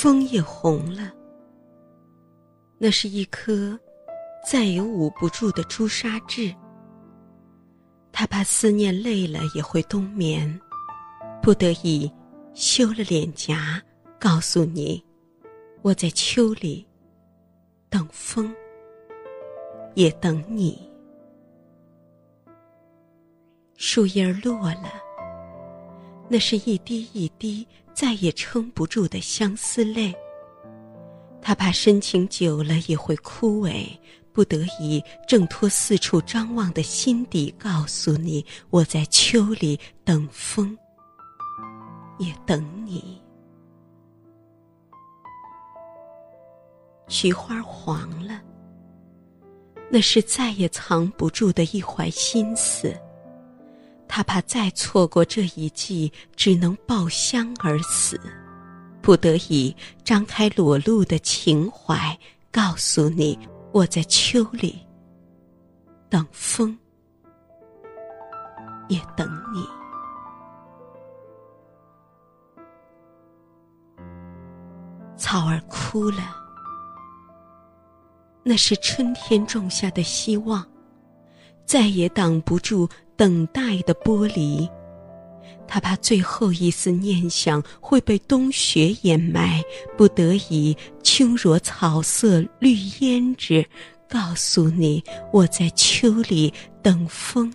风也红了。那是一颗再也捂不住的朱砂痣。他怕思念累了也会冬眠，不得已羞了脸颊，告诉你，我在秋里等风，也等你。树叶落了，那是一滴一滴再也撑不住的相思泪。他怕深情久了也会枯萎，不得已挣脱四处张望的心底，告诉你：我在秋里等风，也等你。菊花黄了，那是再也藏不住的一怀心思。他怕再错过这一季，只能抱香而死，不得已张开裸露的情怀，告诉你：我在秋里等风，也等你。草儿枯了，那是春天种下的希望，再也挡不住。等待的玻璃，他怕最后一丝念想会被冬雪掩埋，不得已轻若草色绿胭脂，告诉你我在秋里等风，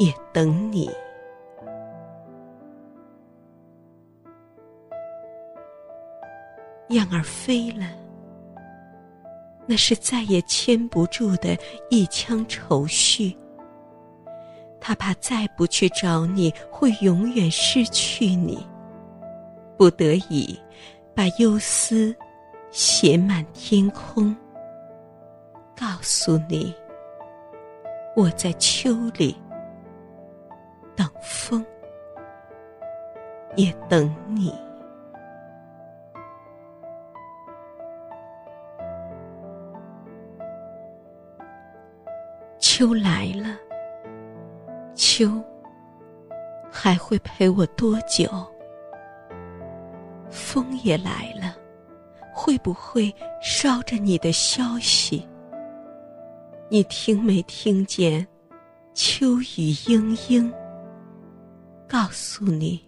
也等你。雁儿飞了，那是再也牵不住的一腔愁绪。他怕再不去找你会永远失去你，不得已把忧思写满天空，告诉你我在秋里等风，也等你。秋来了。秋还会陪我多久？风也来了，会不会捎着你的消息？你听没听见？秋雨嘤嘤，告诉你，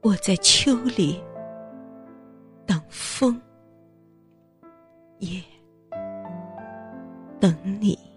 我在秋里等风，也等你。